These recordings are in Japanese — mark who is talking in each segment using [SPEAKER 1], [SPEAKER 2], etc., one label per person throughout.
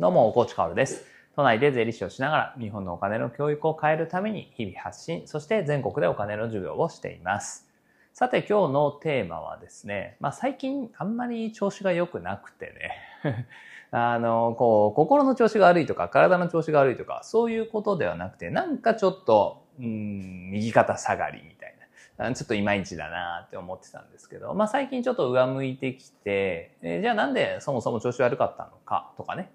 [SPEAKER 1] どうも、コーチカオルです。都内で税理士をしながら日本のお金の教育を変えるために日々発信、そして全国でお金の授業をしています。さて今日のテーマはですね、まあ最近あんまり調子が良くなくてね、あの、こう、心の調子が悪いとか、体の調子が悪いとか、そういうことではなくて、なんかちょっと、うん、右肩下がりみたいな。ちょっといまいちだなって思ってたんですけど、まあ最近ちょっと上向いてきて、えーじゃあなんでそもそも調子悪かったのかとかね、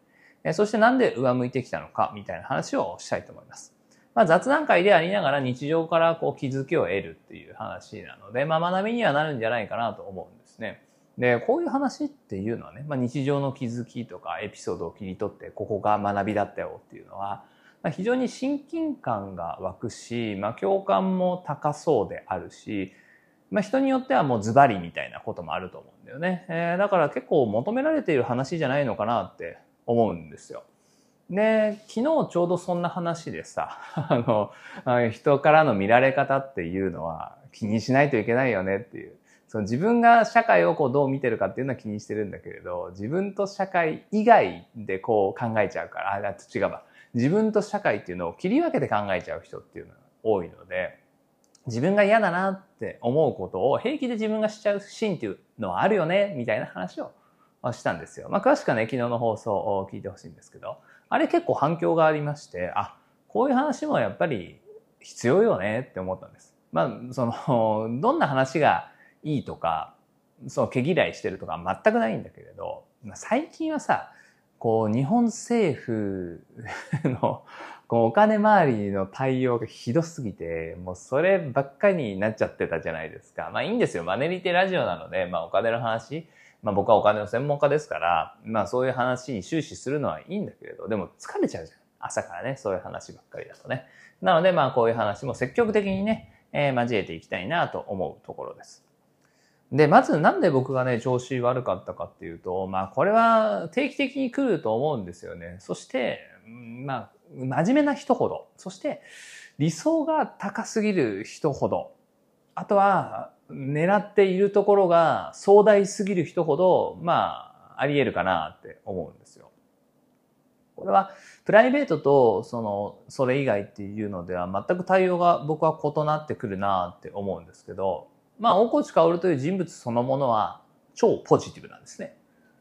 [SPEAKER 1] そしてなんで上向いてきたのかみたいな話をしたいと思います。まあ雑談会でありながら日常からこう気づきを得るっていう話なので、まあ学びにはなるんじゃないかなと思うんですね。で、こういう話っていうのはね、まあ日常の気づきとかエピソードを切り取って、ここが学びだったよっていうのは、まあ、非常に親近感が湧くし、まあ共感も高そうであるし、まあ人によってはもうズバリみたいなこともあると思うんだよね。えーだから結構求められている話じゃないのかなって思うんですよ。で、昨日ちょうどそんな話でさ、あの、あ人からの見られ方っていうのは気にしないといけないよねっていう。その自分が社会をこうどう見てるかっていうのは気にしてるんだけれど、自分と社会以外でこう考えちゃうから、あ、違うわ。自分と社会っていうのを切り分けて考えちゃう人っていうのが多いので、自分が嫌だなって思うことを平気で自分がしちゃうシーンっていうのはあるよね、みたいな話をしたんですよ。まあ、詳しくはね、昨日の放送を聞いてほしいんですけど、あれ結構反響がありまして、あ、こういう話もやっぱり必要よねって思ったんです。まあ、その、どんな話がいいとか、その毛嫌いしてるとか全くないんだけれど、最近はさ、こう、日本政府の、こう、お金回りの対応がひどすぎて、もうそればっかりになっちゃってたじゃないですか。まあいいんですよ。マネリテラジオなので、まあお金の話、まあ僕はお金の専門家ですから、まあそういう話に終始するのはいいんだけれど、でも疲れちゃうじゃん。朝からね、そういう話ばっかりだとね。なのでまあこういう話も積極的にね、えー交えていきたいなと思うところです。で、まずなんで僕がね、調子悪かったかっていうと、まあこれは定期的に来ると思うんですよね。そして、まあ、真面目な人ほど、そして理想が高すぎる人ほど、あとは狙っているところが壮大すぎる人ほど、まあ、あり得るかなって思うんですよ。これはプライベートとそのそれ以外っていうのでは全く対応が僕は異なってくるなって思うんですけどまあ大河内薫という人物そのものは超ポジティブなんですね。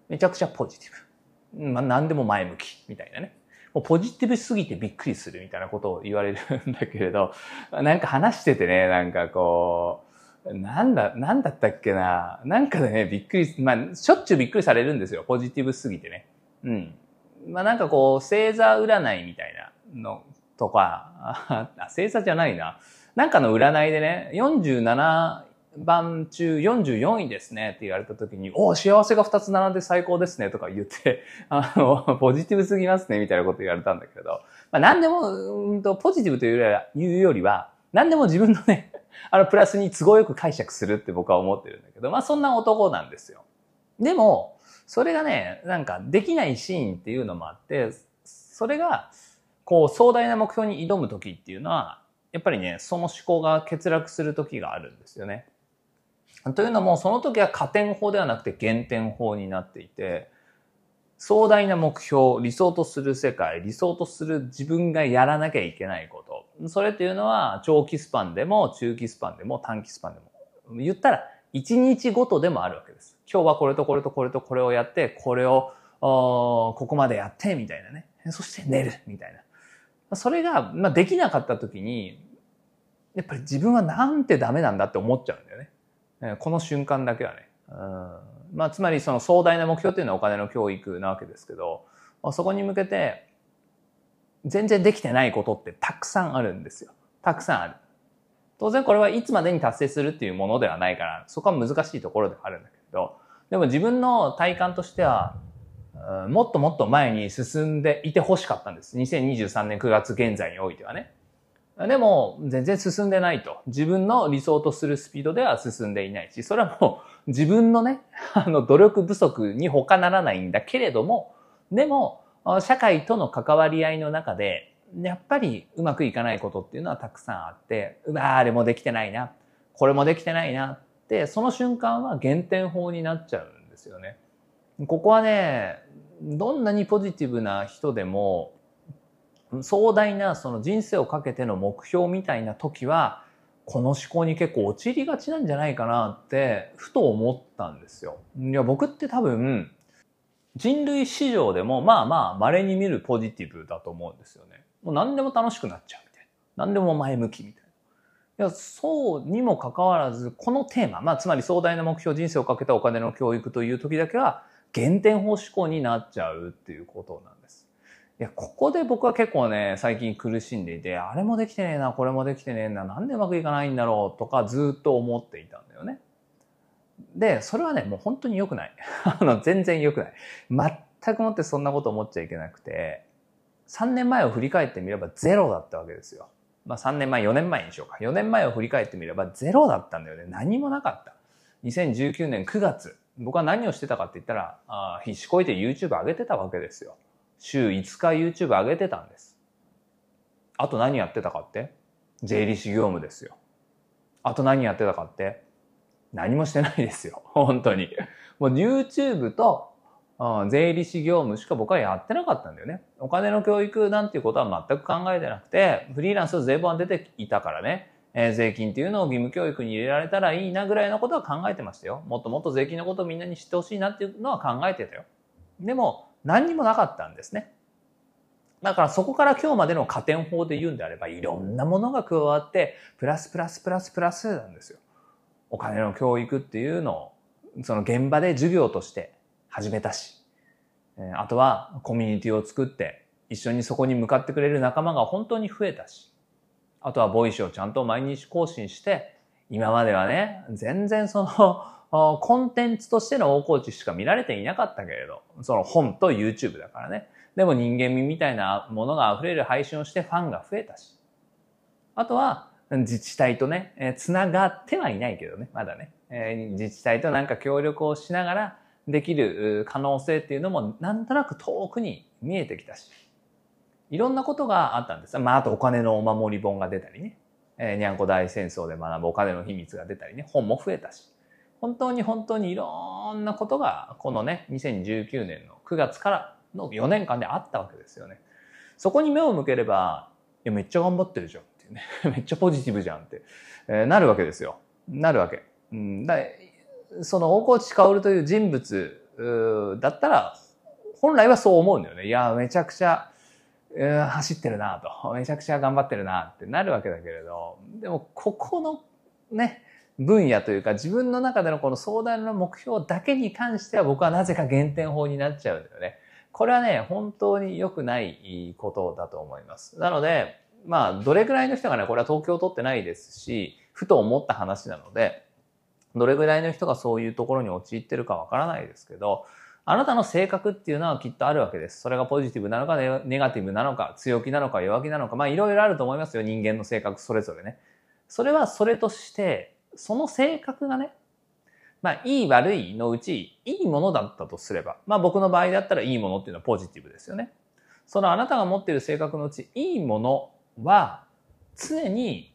[SPEAKER 1] めちゃくちゃポジティブ、まあ、何でも前向きみたいなね。もうポジティブすぎてびっくりするみたいなことを言われるんだけれどなんか話しててねなんかこうなんだ、なんだったっけな。なんかでね、びっくり、まあ、しょっちゅうびっくりされるんですよ。ポジティブすぎてね。うん。まあなんかこう、星座占いみたいなのとか、あ、星座じゃないな。なんかの占いでね、47番中44位ですねって言われた時に、お幸せが2つ並んで最高ですねとか言って、あの、ポジティブすぎますねみたいなこと言われたんだけど、まあ何でも、うんと、ポジティブというよりは、いうよりは何でも自分のね、あの、プラスに都合よく解釈するって僕は思ってるんだけど、まあそんな男なんですよ。でも、それがね、なんかできないシーンっていうのもあって、それが、こう壮大な目標に挑む時っていうのは、やっぱりね、その思考が欠落する時があるんですよね。というのも、その時は加点法ではなくて減点法になっていて、壮大な目標、理想とする世界、理想とする自分がやらなきゃいけないこと。それっていうのは、長期スパンでも、中期スパンでも、短期スパンでも。言ったら、1日ごとでもあるわけです。今日はこれとこれとこれとこれをやって、これを、ここまでやって、みたいなね。そして寝る、みたいな。それが、まあ、できなかった時に、やっぱり自分はなんてダメなんだって思っちゃうんだよね。この瞬間だけはね。まあ、つまりその壮大な目標っていうのはお金の教育なわけですけど、そこに向けて、全然できてないことってたくさんあるんですよ。たくさんある。当然これはいつまでに達成するっていうものではないから、そこは難しいところではあるんだけど、でも自分の体感としては、もっともっと前に進んでいて欲しかったんです。2023年9月現在においてはね。でも、全然進んでないと。自分の理想とするスピードでは進んでいないし、それはもう自分のね、あの、努力不足に他ならないんだけれども、でも、社会との関わり合いの中で、やっぱりうまくいかないことっていうのはたくさんあって、うわあれもできてないな、これもできてないなって、その瞬間は減点法になっちゃうんですよね。ここはね、どんなにポジティブな人でも、壮大なその人生をかけての目標みたいな時は、この思考に結構陥りがちなんじゃないかなって、ふと思ったんですよ。いや、僕って多分、人類史上でもまあまあ稀に見るポジティブだと思うんですよね。もう何でも楽しくなっちゃうみたいな。何でも前向きみたいな。いや、そうにもかかわらず、このテーマ、まあつまり壮大な目標、人生をかけたお金の教育という時だけは、減点法思考になっちゃうっていうことなんです。いや、ここで僕は結構ね、最近苦しんでいて、あれもできてねえな、これもできてねえな、なんでうまくいかないんだろうとかずっと思っていたんだよ。で、それはね、もう本当に良くない。あの、全然良くない。全くもってそんなこと思っちゃいけなくて、3年前を振り返ってみればゼロだったわけですよ。まあ3年前、4年前にしようか。4年前を振り返ってみればゼロだったんだよね。何もなかった。2019年9月、僕は何をしてたかって言ったら、ああ必死こいて YouTube 上げてたわけですよ。週5日 YouTube 上げてたんです。あと何やってたかって？税理士業務ですよ。あと何やってたかって？何もしてないですよ。本当に。もう YouTube と税理士業務しか僕はやってなかったんだよね。お金の教育なんていうことは全く考えてなくて、フリーランスと税本は出ていたからね、えー、税金っていうのを義務教育に入れられたらいいなぐらいのことは考えてましたよ。もっともっと税金のことをみんなに知ってほしいなっていうのは考えてたよ。でも、何にもなかったんですね。だからそこから今日までの加点法で言うんであれば、いろんなものが加わって、プラスプラスプラスプラスなんですよ。お金の教育っていうのを、その現場で授業として始めたし、あとはコミュニティを作って、一緒にそこに向かってくれる仲間が本当に増えたし、あとは Voicy をちゃんと毎日更新して、今まではね、全然その、コンテンツとしての大河内しか見られていなかったけれど、その本と YouTube だからね。でも人間味みたいなものが溢れる配信をしてファンが増えたし。あとは、自治体とね、えー、つながってはいないけどね、まだね、えー、自治体となんか協力をしながらできる可能性っていうのもなんとなく遠くに見えてきたし。いろんなことがあったんです。まあ、あとお金のお守り本が出たりね。えー、にゃんこ大戦争で学ぶお金の秘密が出たりね。本も増えたし。本当に本当にいろんなことが、このね、2019年の9月からの4年間であったわけですよね。そこに目を向ければ、いや、めっちゃ頑張ってるじゃんね。めっちゃポジティブじゃんって、えー、なるわけですよ。なるわけ。うん、だその大河内薫という人物だったら、本来はそう思うんだよね。いや、めちゃくちゃ走ってるなと、めちゃくちゃ頑張ってるなってなるわけだけれど、でもここのね、分野というか自分の中でのこの壮大な目標だけに関しては僕はなぜか減点法になっちゃうんだよね。これはね、本当に良くないことだと思います。なので、まあ、どれぐらいの人がね、これは東京を取ってないですし、ふと思った話なので、どれぐらいの人がそういうところに陥ってるかわからないですけど、あなたの性格っていうのはきっとあるわけです。それがポジティブなのかネガティブなのか、強気なのか弱気なのか、まあいろいろあると思いますよ。人間の性格それぞれね。それはそれとして、その性格がね、まあいい悪いのうちいいものだったとすれば、まあ僕の場合だったらいいものっていうのはポジティブですよね。そのあなたが持っている性格のうちいいものは常に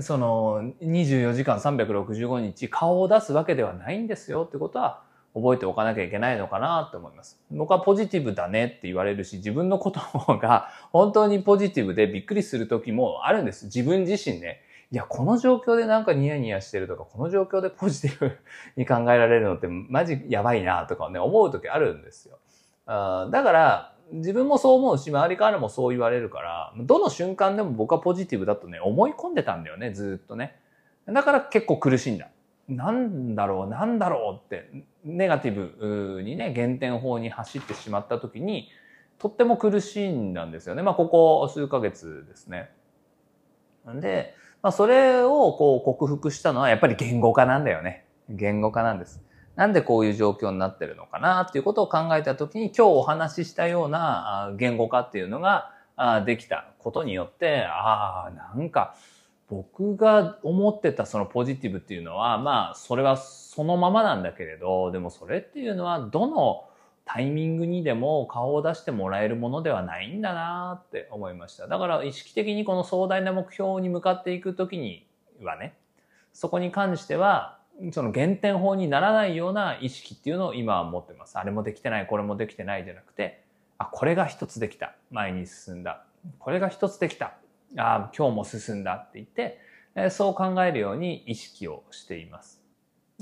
[SPEAKER 1] その24時間365日顔を出すわけではないんですよってことは覚えておかなきゃいけないのかなって思います。僕はポジティブだねって言われるし、自分のことが本当にポジティブでびっくりする時もあるんです。自分自身ね。いや、この状況でなんかニヤニヤしてるとか、この状況でポジティブに考えられるのってマジやばいなとかね、思う時あるんですよ。あだから、自分もそう思うし、周りからもそう言われるから、どの瞬間でも僕はポジティブだとね、思い込んでたんだよね、ずっとね。だから結構苦しいんだ。なんだろう、なんだろうって、ネガティブにね、減点法に走ってしまった時に、とっても苦しいんだんですよね。まあ、ここ数ヶ月ですね。で、まあ、それをこう克服したのはやっぱり言語化なんだよね。言語化なんです。なんでこういう状況になってるのかなっていうことを考えた時に今日お話ししたような言語化っていうのができたことによって、ああ、なんか、僕が思ってたそのポジティブっていうのは、まあ、それはそのままなんだけれど、でもそれっていうのは、どのタイミングにでも顔を出してもらえるものではないんだなって思いました。だから意識的にこの壮大な目標に向かっていくときにはね、そこに関しては、その減点法にならないような意識っていうのを今は持ってます。あれもできてない、これもできてないじゃなくて、あ、これが一つできた。前に進んだ。これが一つできた。あ、今日も進んだって言って、そう考えるように意識をしています。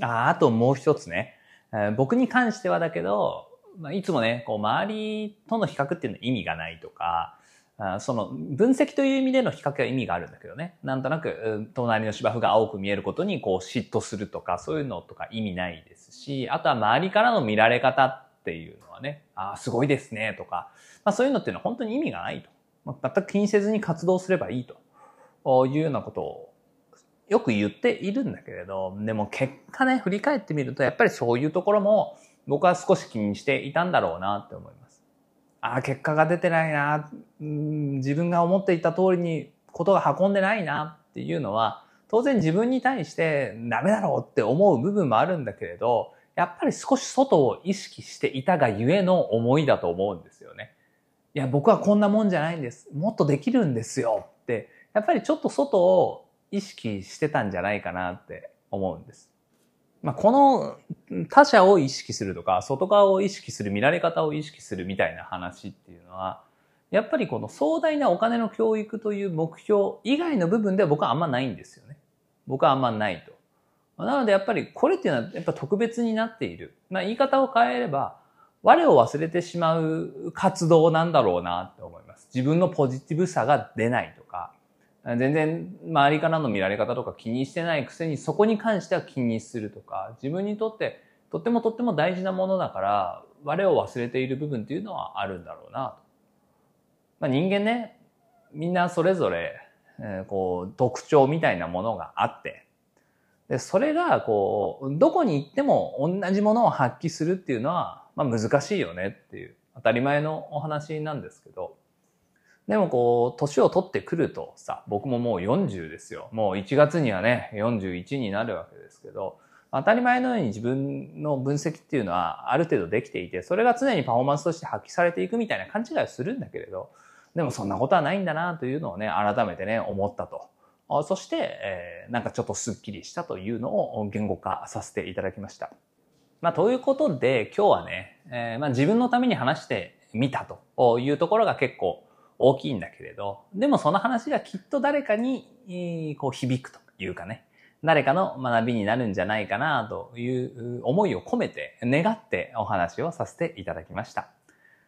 [SPEAKER 1] あ、あともう一つね。え僕に関してはだけど、まあ、いつもね、こう周りとの比較っていうのは意味がないとか、その分析という意味での比較は意味があるんだけどね。なんとなく、隣の芝生が青く見えることにこう嫉妬するとか、そういうのとか意味ないですし、あとは周りからの見られ方っていうのはね、ああ、すごいですね、とか、まあそういうのっていうのは本当に意味がないと。全く気にせずに活動すればいいというようなことをよく言っているんだけれど、でも結果ね、振り返ってみると、やっぱりそういうところも僕は少し気にしていたんだろうなって思います。ああ、結果が出てないな、うん、自分が思っていた通りにことが運んでないなっていうのは、当然自分に対してダメだろうって思う部分もあるんだけれど、やっぱり少し外を意識していたがゆえの思いだと思うんですよね。いや、僕はこんなもんじゃないんです。もっとできるんですよって、やっぱりちょっと外を意識してたんじゃないかなって思うんです。まあ、この他者を意識するとか、外側を意識する、見られ方を意識するみたいな話っていうのは、やっぱりこの壮大なお金の教育という目標以外の部分では僕はあんまないんですよね。僕はあんまないと。なのでやっぱりこれっていうのはやっぱ特別になっている。まあ言い方を変えれば、我を忘れてしまう活動なんだろうなって思います。自分のポジティブさが出ないとか、全然周りからの見られ方とか気にしてないくせにそこに関しては気にするとか、自分にとってとってもとっても大事なものだから、我を忘れている部分っていうのはあるんだろうなと。まあ、人間ね、みんなそれぞれ、えー、こう特徴みたいなものがあって、で、それがこう、どこに行っても同じものを発揮するっていうのは、まあ難しいよねっていう当たり前のお話なんですけど、でもこう、年を取ってくるとさ、僕ももう40ですよ。もう1月にはね、41になるわけですけど、当たり前のように自分の分析っていうのはある程度できていて、それが常にパフォーマンスとして発揮されていくみたいな勘違いをするんだけれど、でもそんなことはないんだなというのをね、改めてね、思ったと。そして、えー、なんかちょっとスッキリしたというのを言語化させていただきました。まあ、ということで、今日はね、えー、まあ自分のために話してみたというところが結構大きいんだけれど、でもその話がきっと誰かに、こう響くというかね、誰かの学びになるんじゃないかなという思いを込めて、願ってお話をさせていただきました。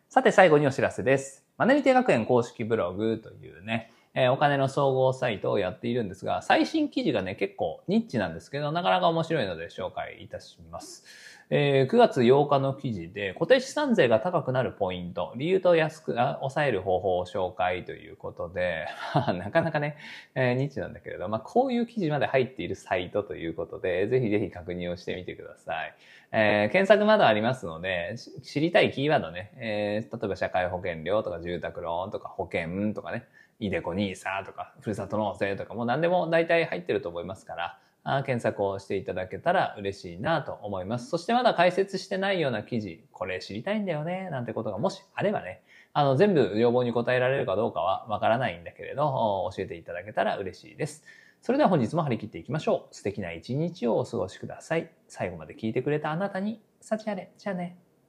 [SPEAKER 1] さて最後にお知らせです。マネリテ学園公式ブログというね、えお金の総合サイトをやっているんですが、最新記事がね、結構ニッチなんですけど、なかなか面白いので紹介いたします。えー、9月8日の記事で固定資産税が高くなるポイント、理由と安く抑える方法を紹介ということで、なかなかね、えー、ニッチなんだけれど、まあ、こういう記事まで入っているサイトということで、ぜひぜひ確認をしてみてください。えー、検索まだありますので、知りたいキーワードね、えー、例えば社会保険料とか住宅ローンとか保険とかね、イデコニーサとか、ふるさと納税とかも何でも大体入ってると思いますから、検索をしていただけたら嬉しいなと思います。そしてまだ解説してないような記事、これ知りたいんだよね、なんてことがもしあればね、あの、全部要望に答えられるかどうかはわからないんだけれど、教えていただけたら嬉しいです。それでは本日も張り切っていきましょう。素敵な一日をお過ごしください。最後まで聞いてくれたあなたに、幸あれ。じゃあね。